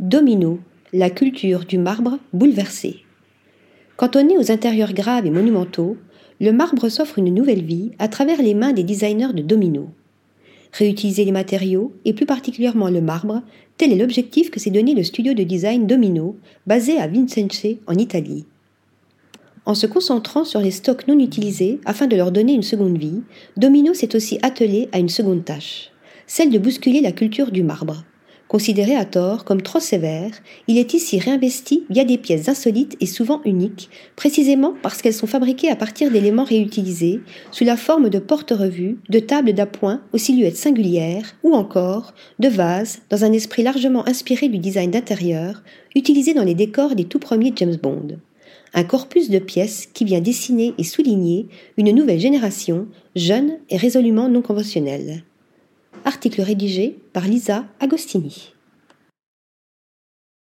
Domino, la culture du marbre bouleversée. Cantonné aux intérieurs graves et monumentaux, le marbre s'offre une nouvelle vie à travers les mains des designers de Domino. Réutiliser les matériaux, et plus particulièrement le marbre, tel est l'objectif que s'est donné le studio de design Domino, basé à Vincenze, en Italie. En se concentrant sur les stocks non utilisés afin de leur donner une seconde vie, Domino s'est aussi attelé à une seconde tâche, celle de bousculer la culture du marbre. Considéré à tort comme trop sévère, il est ici réinvesti via des pièces insolites et souvent uniques, précisément parce qu'elles sont fabriquées à partir d'éléments réutilisés, sous la forme de porte-revues, de tables d'appoint aux silhouettes singulières, ou encore de vases dans un esprit largement inspiré du design d'intérieur, utilisé dans les décors des tout premiers James Bond. Un corpus de pièces qui vient dessiner et souligner une nouvelle génération, jeune et résolument non conventionnelle. Article rédigé par Lisa Agostini.